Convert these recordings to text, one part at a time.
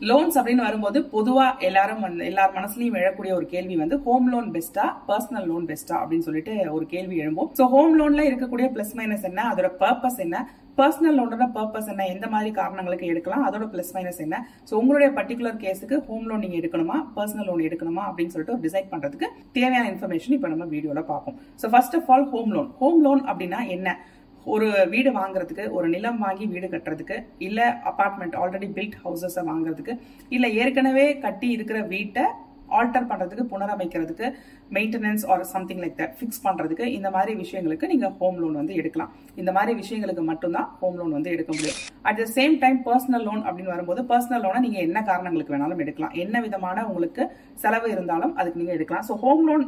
Loans அப்படின்னு வரும்போது பொதுவா எல்லாரும் வந்து எல்லார் மனசுலயும் எழக்கூடிய ஒரு கேள்வி வந்து ஹோம் லோன் பெஸ்டா பர்சனல் லோன் பெஸ்டா அப்படின்னு சொல்லிட்டு ஒரு கேள்வி எழும்பும். சோ ஹோம் லோன்ல இருக்கக்கூடிய பிளஸ் மைனஸ் என்ன? அதோட பர்பஸ் என்ன? பர்சனல் லோனோட பர்பஸ் என்ன? எந்த மாதிரி காரணங்களுக்கு எடுக்கலாம்? அதோட பிளஸ் மைனஸ் என்ன? ஸோ உங்களுடைய பர்டிகுலர் கேஸுக்கு ஹோம் லோன் நீங்க எடுக்கணுமா? பர்சனல் லோன் எடுக்கணுமா? அப்படின்னு சொல்லிட்டு டிசைட் பண்றதுக்கு தேவையான இன்ஃபர்மேஷன் இப்போ நம்ம வீடியோல பார்ப்போம். So first of all home loan home loan அப்படின்னா என்ன? ஒரு வீடு வாங்குறதுக்கு ஒரு நிலம் வாங்கி வீடு கட்டுறதுக்கு இல்லை அப்பார்ட்மெண்ட் ஆல்ரெடி பில்ட் ஹவுசஸை வாங்குறதுக்கு இல்லை ஏற்கனவே கட்டி இருக்கிற வீட்டை ஆல்டர் பண்ணுறதுக்கு புனரமைக்கிறதுக்கு maintenance or something like that fix பண்ணுறதுக்கு இந்த மாதிரி விஷயங்களுக்கு நீங்கள் ஹோம் லோன் வந்து எடுக்கலாம். இந்த மாதிரி விஷயங்களுக்கு மட்டும்தான் ஹோம் லோன் வந்து எடுக்க முடியும். At the same time personal loan அப்படின்னு வரும்போது பர்சனல் லோனை நீங்கள் என்ன காரணங்களுக்கு வேணாலும் எடுக்கலாம். என்ன விதமான உங்களுக்கு செலவு இருந்தாலும் அதுக்கு நீங்கள் எடுக்கலாம். ஸோ ஹோம் லோன்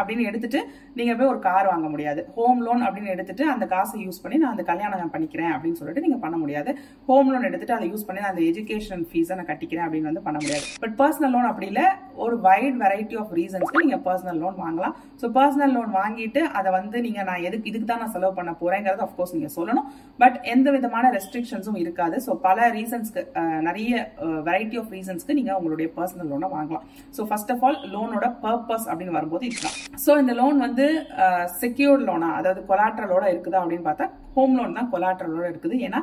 அப்படின்னு எடுத்துட்டு நீங்கள் போய் ஒரு கார் வாங்க முடியாது. ஹோம் லோன் அப்படின்னு எடுத்துட்டு அந்த காசை யூஸ் பண்ணி நான் அந்த கல்யாணம் பண்ணிக்கிறேன் அப்படின்னு சொல்லிட்டு நீங்கள் பண்ண முடியாது. ஹோம் லோன் எடுத்துட்டு அதை யூஸ் பண்ணி நான் அந்த எஜுகேஷன் ஃபீஸை நான் கட்டிக்கிறேன் அப்படின்னு வந்து பண்ண முடியாது. பட் பர்சனல் லோன் அப்படி இல்லை ஒரு வைட் வெரைட்டி ஆஃப் ரீசன்ஸ்க்கு நீங்கள் பர்சனல் லோன் வாங்கலாம். ஸோ பர்சனல் லோன் வாங்கிட்டு அதை வந்து நீங்க நான் எதுக்கு இதுக்கு தான் நான் செலவு பண்ண போறேங்கிறது அஃப்கோர்ஸ் நீங்க சொல்லணும். பட் எந்த விதமான ரெஸ்ட்ரிக்ஷன்ஸும் இருக்காது. ஸோ பல ரீசன்ஸ்க்கு நிறைய வெரைட்டி ஆஃப் ரீசன்ஸ்க்கு நீங்க உங்களுடைய பர்சனல் லோனை வாங்கலாம். ஸோ ஃபர்ஸ்ட் ஆஃப் ஆல் லோனோட பர்பஸ் அப்படின்னு வரும்போது இதுதான். ஸோ இந்த லோன் வந்து செக்யூர்ட் லோனா அதாவது கொலாட்ரலோட இருக்குதா அப்படின்னு பார்த்தா ஹோம் லோன் தான் கொலாட்ரலோட இருக்குது. ஏன்னா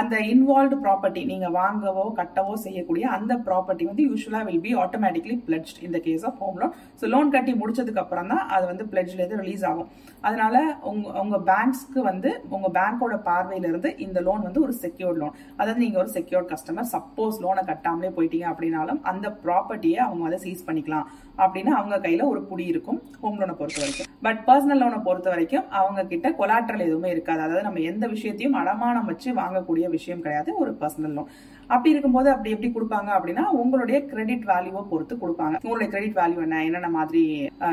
அந்த இன்வால்வ்டு ப்ராப்பர்ட்டி நீங்க வாங்கவோ கட்டவோ செய்யக்கூடிய அந்த ப்ராப்பர்ட்டி வந்து யூஸ்வலாக வில் பி ஆட்டோமேட்டிக்லி பிளட்ஜ் இந்த case of home loan so loan கட்டி முடிச்சதுக்கு அப்புறம் தான் அது வந்து பிளட்ஜ்ல இருந்து ரிலீஸ் ஆகும். அதனால உங்க உங்க பேங்க்ஸ்க்கு வந்து உங்க பேங்கோட பார்வையிலிருந்து இந்த லோன் வந்து ஒரு செக்யூர்ட் லோன் அதாவது நீங்க ஒரு செக்யூர்ட் கஸ்டமர் சப்போஸ் லோனை கட்டாமலே போயிட்டீங்க அப்படின்னாலும் அந்த ப்ராப்பர்ட்டியை அவங்க அதை சீஸ் பண்ணிக்கலாம். அப்படின்னு அவங்க கையில ஒரு புடி இருக்கும் ஹோம் லோனை பொறுத்த வரைக்கும். பட் பர்சனல் லோனை பொறுத்த வரைக்கும் அவங்க கிட்ட கொலாட்ரல் எதுவுமே இருக்காது. அதாவது நம்ம எந்த விஷயத்தையும் அடமானம் வச்சு வாங்கக்கூடிய விஷயம் கிடையாது. ஒரு பர்சனல் லோன் அப்படி இருக்கும்போது அப்படி எப்படி கொடுப்பாங்க அப்படின்னா உங்களுடைய கிரெடிட் வேல்யூவை பொறுத்து கொடுப்பாங்க. உங்களுடைய கிரெடிட் வேல்யூ என்ன? என்னென்ன மாதிரி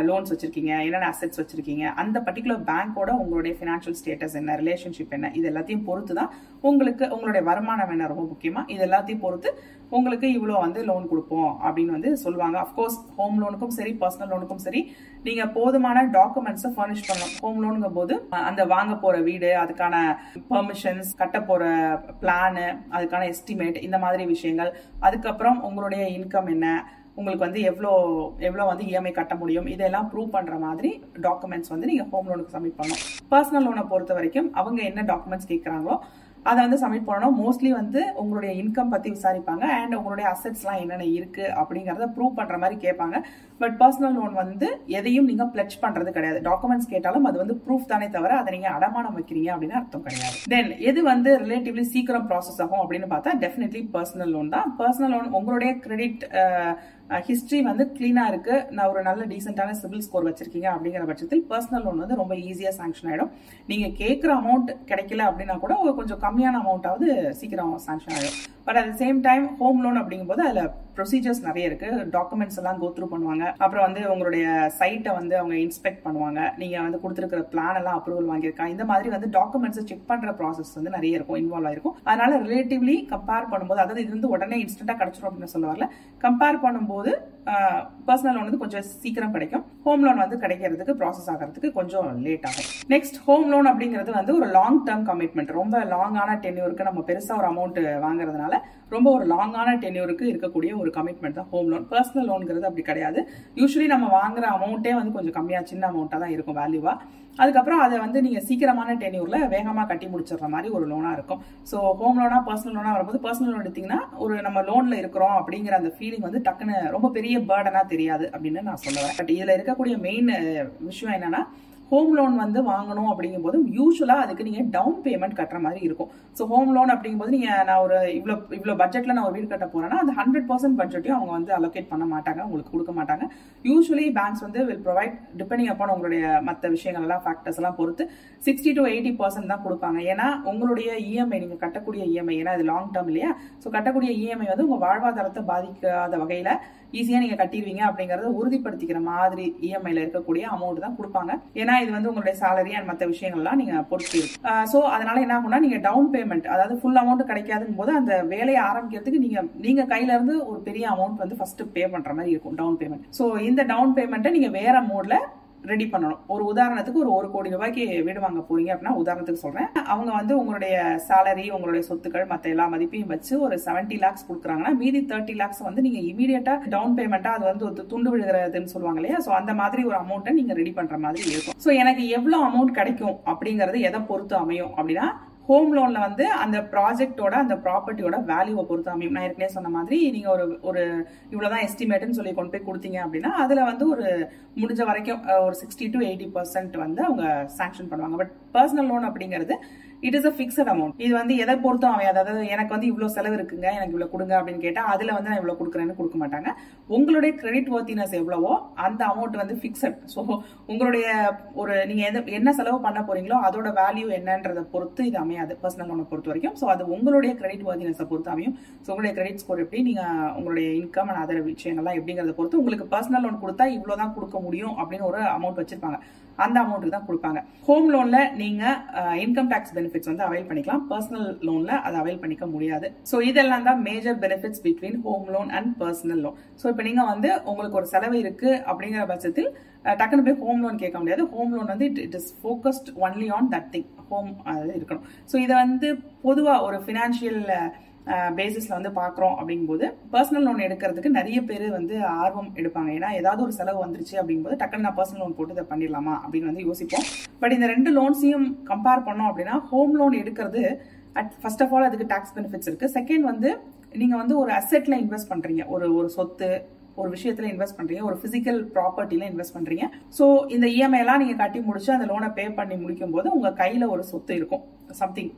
லோன்ஸ் வச்சிருக்கீங்க? என்னென்ன அசெட்ஸ் வச்சிருக்கீங்க? அந்த பர்டிகுலர் பேங்கோட உங்களுடைய ஃபினான்ஷியல் ஸ்டேட்டஸ் என்ன? ரிலேஷன்ஷிப் என்ன? இது எல்லாத்தையும் பொறுத்து தான் உங்களுக்கு உங்களுடைய வருமானம் என்ன ரொம்ப முக்கியமா? இது எல்லாத்தையும் பொறுத்து உங்களுக்கு இவ்வளோ வந்து லோன் கொடுப்போம் அப்படின்னு வந்து சொல்லுவாங்க. அஃப்கோர்ஸ் ஹோம் லோனுக்கும் சரி பர்சனல் லோனுக்கும் சரி நீங்க போதுமான டாக்குமெண்ட்ஸை ஃபர்னிஷ் பண்ணணும். ஹோம் லோனுங்கும் போது அந்த வாங்க போற வீடு அதுக்கான பெர்மிஷன்ஸ் கட்ட போற பிளானு அதுக்கான எஸ்டிமேட் இந்த மாதிரி விஷயங்கள். அதுக்கப்புறம் உங்களுடைய இன்கம் என்ன உங்களுக்கு வந்து எவ்வளோ எவ்வளோ வந்து இஎம்ஐ கட்ட முடியும் இதெல்லாம் ப்ரூவ் பண்ணுற மாதிரி டாக்குமெண்ட்ஸ் வந்து நீங்கள் ஹோம் லோனுக்கு சப்மிட் பண்ணணும். பர்சனல் லோனை பொறுத்த வரைக்கும் அவங்க என்ன டாக்குமெண்ட்ஸ் கேட்குறாங்களோ அதை வந்து சப்மிட் பண்ணணும். மோஸ்ட்லி வந்து உங்களுடைய இன்கம் பத்தி விசாரிப்பாங்க. அண்ட் உங்களுடைய அசெட்ஸ்லாம் என்னென்ன இருக்கு அப்படிங்கறத ப்ரூவ் பண்ற மாதிரி கேட்பாங்க. பட் பர்சனல் லோன் வந்து எதையும் நீங்க பிளட்ஜ் பண்றது கிடையாது. டாக்குமெண்ட்ஸ் கேட்டாலும் அது வந்து ப்ரூஃப் தானே தவிர அதை நீங்க அடமானம் வைக்கிறீங்க அப்படின்னு அர்த்தம் கிடையாது. தென் எது வந்து ரிலேட்டிவ்லி சீக்கிரம் ப்ராசஸ் ஆகும் அப்படின்னு பார்த்தா டெஃபினெட்லி பர்சனல் லோன் தான். பர்சனல் லோன் உங்களுடைய கிரெடிட் ஹிஸ்ட்ரி வந்து க்ளீனாக இருக்குது நான் ஒரு நல்ல டீசெண்டான சிவில் ஸ்கோர் வச்சிருக்கீங்க அப்படிங்கிற பட்சத்தில் பர்சனல் லோன் வந்து ரொம்ப ஈஸியாக சாங்ஷன் ஆகிடும் நீங்கள் கேட்குற அமௌண்ட் கிடைக்கல அப்படின்னா கூட கொஞ்சம் கம்மியான அமௌண்ட்டாவது சீக்கிரம் சாங்ஷன் ஆகிடும் but at same time home loan அப்படிங்கும்போது அதில் ப்ரொசீஜர்ஸ் நிறைய இருக்கு. டாக்குமெண்ட்ஸ் எல்லாம் கோ த்ரூ பண்ணுவாங்க. அப்புறம் வந்து உங்களுடைய சைட்டை வந்து அவங்க இன்ஸ்பெக்ட் பண்ணுவாங்க. நீங்க வந்து கொடுத்துருக்கிற பிளான் எல்லாம் அப்ரூவல் வாங்கியிருக்கா. இந்த மாதிரி வந்து டாக்குமெண்ட்ஸ் செக் பண்ற ப்ராசஸ் வந்து நிறைய இருக்கும் இன்வால்வ் ஆயிருக்கும். அதனால ரிலேட்டிவ்லி கம்பேர் பண்ணும்போது அதாவது இது வந்து உடனே இன்ஸ்டன்டா கிடைச்சிடும் அப்படின்னு சொல்ல வரல. கம்பேர் பண்ணும்போது போது பர்சனல் லோன் வந்து கொஞ்சம் சீக்கிரம் கிடைக்கும். ஹோம் லோன் வந்து கிடைக்கிறதுக்கு ப்ராசஸ் ஆகிறதுக்கு கொஞ்சம் லேட் ஆகும். நெக்ஸ்ட் ஹோம் லோன் அப்படிங்கிறது வந்து ஒரு லாங் டேர்ம் கமிட்மெண்ட் ரொம்ப லாங்கான டென்யூருக்கு நம்ம பெருசாக ஒரு அமௌண்ட் வாங்குறதுனால ரொம்ப ஒரு லாங்கான டென்யூருக்கு இருக்கக்கூடிய ஒரு கமிட்மெண்ட் தான் ஹோம் லோன் பர்சனல் லோன்ங்கிறது அப்படி கிடையாது. யூஸ்வலி நம்ம வாங்குற அமௌண்ட்டே வந்து கொஞ்சம் கம்மியாக சின்ன அமௌண்ட்டாக தான் இருக்கும் வேல்யூவாக அதுக்கப்புறம் அதை வந்து நீங்கள் சீக்கிரமான டென்யூரில் வேகமாக கட்டி முடிச்சிடுற மாதிரி ஒரு லோனாக இருக்கும். ஸோ ஹோம் லோனா பர்சனல் லோனாக வரும்போது பர்சனல் லோன் எடுத்தீங்கன்னா ஒரு நம்ம லோனில் இருக்கிறோம் அப்படிங்கிற அந்த ஃபீலிங் வந்து டக்குன்னு ரொம்ப பெரிய பேர்டனாக தெரியாது அப்படின்னு நான் சொல்லுவேன். பட் இதில் இருக்கக்கூடிய மெயின் விஷயம் என்னென்னா ஹோம் லோன் வந்து வாங்கணும் அப்படிங்கும்போது யூஸ்வலாக அதுக்கு நீங்கள் டவுன் பேமெண்ட் கட்டுற மாதிரி இருக்கும். ஸோ ஹோம் லோன் அப்படிங்கும்போது நீங்கள் நான் ஒரு இவ்வளோ இவ்வளோ பட்ஜெட்டில் நான் ஒரு வீடு கட்ட போகிறேன்னா அந்த ஹண்ட்ரட் பர்சன்ட் பட்ஜெட்டையும் அவங்க வந்து அலோகேட் பண்ண மாட்டாங்க உங்களுக்கு கொடுக்க மாட்டாங்க. யூஸ்வலி பேங்க்ஸ் வந்து வில் ப்ரொவைட் டிபெண்டிங் அப்பான் உங்களுடைய மற்ற விஷயங்கள் எல்லாம் ஃபேக்டர்ஸ் எல்லாம் பொறுத்து சிக்ஸ்டி டு எயிட்டி பர்சன்ட் தான் கொடுப்பாங்க. ஏன்னா உங்களுடைய இஎம்ஐ நீங்கள் கட்டக்கூடிய இஎம்ஐ ஏன்னா இது லாங் டேர்ம் இல்லையா? ஸோ கட்டக்கூடிய இஎம்ஐ வந்து உங்கள் வாழ்வாதாரத்தை பாதிக்காத வகையில் ஈஸியாக நீங்கள் கட்டிடுவீங்க அப்படிங்கிறத உறுதிப்படுத்திக்கிற மாதிரி இஎம்ஐயில் இருக்கக்கூடிய அமௌண்ட் தான் கொடுப்பாங்க. ஏன்னா இது வந்து உங்களுடைய சேலரி அண்ட் மற்ற விஷயங்கள்லாம் நீங்க பொறுத்து ஸோ அதனால என்ன ஆகும்னா நீங்க டவுன் பேமெண்ட் அதாவது ஃபுல் அமௌண்ட் கிடைக்காதுங்கும் போது அந்த வேலையை ஆரம்பிக்கிறதுக்கு நீங்க நீங்க கையில இருந்து ஒரு பெரிய அமௌண்ட் வந்து ஃபர்ஸ்ட் பே பண்ற மாதிரி இருக்கும் டவுன் பேமெண்ட் ஸோ இந்த டவுன் பேமெண்ட்டை நீங்க வேற மோட்ல ரெடி பண்ணணும். ஒரு உதாரணத்துக்கு ஒரு ஒரு கோடி ரூபாய்க்கு வீடு வாங்க போறீங்க அப்படின்னா உதாரணத்துக்கு சொல்றேன். அவங்க வந்து உங்களுடைய சேலரி உங்களுடைய சொத்துக்கள் மற்ற எல்லா மதிப்பையும் வச்சு ஒரு செவன்டி லேக்ஸ் கொடுக்குறாங்கன்னா மீதி தேர்ட்டி லேக்ஸ் வந்து நீங்க இமீடியட்டா டவுன் பேமெண்டா அது வந்து ஒரு துண்டு விழுகிறதுன்னு சொல்லுவாங்க இல்லையா? ஸோ அந்த மாதிரி ஒரு அமௌண்ட்டை நீங்க ரெடி பண்ற மாதிரி இருக்கும். ஸோ எனக்கு எவ்வளவு அமௌண்ட் கிடைக்கும் அப்படிங்கறது எதை பொறுத்து அமையும் அப்படின்னா ஹோம் லோன்ல வந்து அந்த ப்ராஜெக்டோட அந்த ப்ராப்பர்ட்டியோட வேல்யூவை பொறுத்து அமையும் நான் ஏற்கனவே சொன்ன மாதிரி நீங்க ஒரு ஒரு இவ்வளவுதான் எஸ்டிமேட்னு சொல்லி கொண்டு போய் கொடுத்தீங்க அப்படின்னா அதுல வந்து ஒரு முடிஞ்ச வரைக்கும் ஒரு சிக்ஸ்டி டு எயிட்டி பர்சன்ட் வந்து அவங்க சாங்ஷன் பண்ணுவாங்க. பட் பர்சனல் லோன் அப்படிங்கிறது it is a fixed amount இது வந்து எதை பொறுத்தும் அமையாது. அதாவது எனக்கு வந்து இவ்வளவு செலவு இருக்குங்க எனக்கு இவ்வளவு கொடுங்க அப்படின்னு கேட்டா அதுல வந்து நான் இவ்வளவு கொடுக்குறேன்னு கொடுக்க மாட்டாங்க. உங்களுடைய கிரெடிட் ஒர்த்தினஸ் எவ்வளவோ அந்த அமௌண்ட் வந்து ஃபிக்ஸட் ஸோ உங்களுடைய ஒரு நீங்க எந்த என்ன செலவு பண்ண போறீங்களோ அதோட வேல்யூ என்னன்றதை பொறுத்து இது அமையாது. பர்சனல் லோனை பொறுத்த வரைக்கும். ஸோ அது உங்களுடைய கிரெடிட் ஒர்த்தினஸை பொறுத்து அமையும். ஸோ உங்களுடைய கிரெடிட் ஸ்கோர் எப்படி நீங்க உங்களுடைய இன்கம் அண்ட் அதர் விஷயங்கள்லாம் எப்படிங்கிறத பொறுத்து உங்களுக்கு பர்சனல் லோன் கொடுத்தா இவ்வளவுதான் கொடுக்க முடியும் அப்படின்னு ஒரு அமௌண்ட் வச்சிருப்பாங்க. அந்த அமௌண்ட்டுக்கு தான் கொடுப்பாங்க. ஹோம் லோன்ல நீங்க இன்கம் டேக்ஸ் பெனிஃபிட்ஸ் வந்து அவைல் பண்ணிக்கலாம். பர்சனல் லோன்ல அதை அவைல் பண்ணிக்க முடியாது. ஸோ இதெல்லாம் தான் major benefits between home loan and personal loan so இப்போ நீங்கள் வந்து உங்களுக்கு ஒரு செலவு இருக்கு அப்படிங்கிற பட்சத்தில் டக்குன்னு டக்குனு போய் ஹோம் லோன் கேட்க முடியாது. ஹோம் லோன் வந்து it is focused only on that thing home இருக்கணும். ஸோ இதை வந்து பொதுவாக ஒரு ஃபினான்ஷியல் பேசிஸில் வந்து பார்க்குறோம் அப்படிங்கும்போது பர்சனல் லோன் எடுக்கிறதுக்கு நிறைய பேர் வந்து ஆர்வம் எடுப்பாங்க. ஏன்னா ஏதாவது ஒரு செலவு வந்துருச்சு அப்படிங்கும்போது டக்குனு நான் பர்சனல் லோன் போட்டு இதை பண்ணிடலாமா அப்படின்னு வந்து யோசிப்போம். பட் இந்த ரெண்டு லோன்ஸையும் கம்பேர் பண்ணோம் அப்படின்னா ஹோம் லோன் எடுக்கிறது அட் ஃபர்ஸ்ட் ஆஃப் ஆல் அதுக்கு டாக்ஸ் பெனிஃபிட்ஸ் இருக்கு. செகண்ட் வந்து நீங்கள் வந்து ஒரு அசெட்டில் இன்வெஸ்ட் பண்ணுறீங்க ஒரு ஒரு சொத்து ஒரு விஷயத்துல இன்வெஸ்ட் பண்றீங்க. ஒரு பிசிக்கல் ப்ராப்பர்ட்டில இன்வெஸ்ட் பண்றீங்க. ஸோ இந்த இஎம்ஐ எல்லாம் நீங்க கட்டி முடிச்சு அந்த லோனை பே பண்ணி முடிக்கும் போது உங்க கையில ஒரு சொத்து இருக்கும். சம்திங்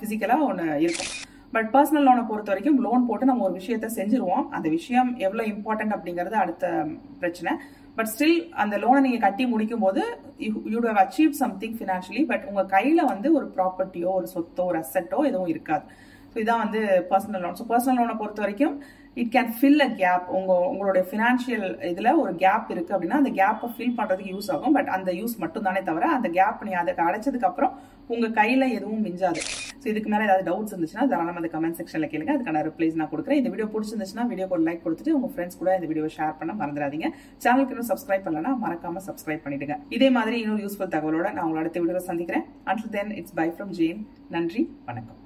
பிசிக்கலா ஒன்று இருக்கும். பட் பர்சனல் லோனை பொறுத்த வரைக்கும் லோன் போட்டு நம்ம ஒரு விஷயத்த செஞ்சிருவோம். அந்த விஷயம் எவ்வளவு இம்பார்ட்டன்ட் அப்படிங்கிறது அடுத்த பிரச்சனை. பட் ஸ்டில் அந்த லோனை நீங்க கட்டி முடிக்கும் போது you have achieve something financially but உங்க கையில வந்து ஒரு ப்ராப்பர்ட்டியோ ஒரு சொத்தோ ஒரு அசட்டோ எதுவும் இருக்காது. ஸோ இதான் வந்து பர்சனல் லோன் ஸோ பர்சனல் லோனை பொறுத்த வரைக்கும் it can fill a gap உங்க உங்களுடைய ஃபினான்ஷியல் இதுல ஒரு கேப் இருக்கு அப்படின்னா அந்த கேப்பை ஃபில் பண்றதுக்கு யூஸ் ஆகும். பட் அந்த யூஸ் மட்டும் தானே தவிர அந்த கேப் நீ அதுக்கு அடைச்சதுக்கு அப்புறம் உங்க கையில எதுவும் மிஞ்சாது. ஸோ இதுக்கு மேலே ஏதாவது டவுட்ஸ் இருந்துச்சுன்னா தாராளமாக அந்த கமெண்ட் செக்ஷன்ல கேளுங்க. அதுக்கான ரிப்ளைஸ் நான் கொடுக்குறேன். இந்த வீடியோ பிடிச்சிருந்துச்சுன்னா வீடியோ ஒரு லைக் கொடுத்துட்டு உங்கள் ஃப்ரெண்ட்ஸ் கூட இந்த வீடியோ ஷேர் பண்ண மறந்துடாதீங்க. சேனலுக்கு இன்னும் சப்ஸ்கிரைப் பண்ணலன்னா மறக்காம சப்ஸ்கிரைப் பண்ணிடுங்க. இதே மாதிரி இன்னொரு யூஸ்ஃபுல் தகவலோட நான் உங்களை அடுத்த வீடியோவில் சந்திக்கிறேன். Until then it's bye from Jain நன்றி வணக்கம்.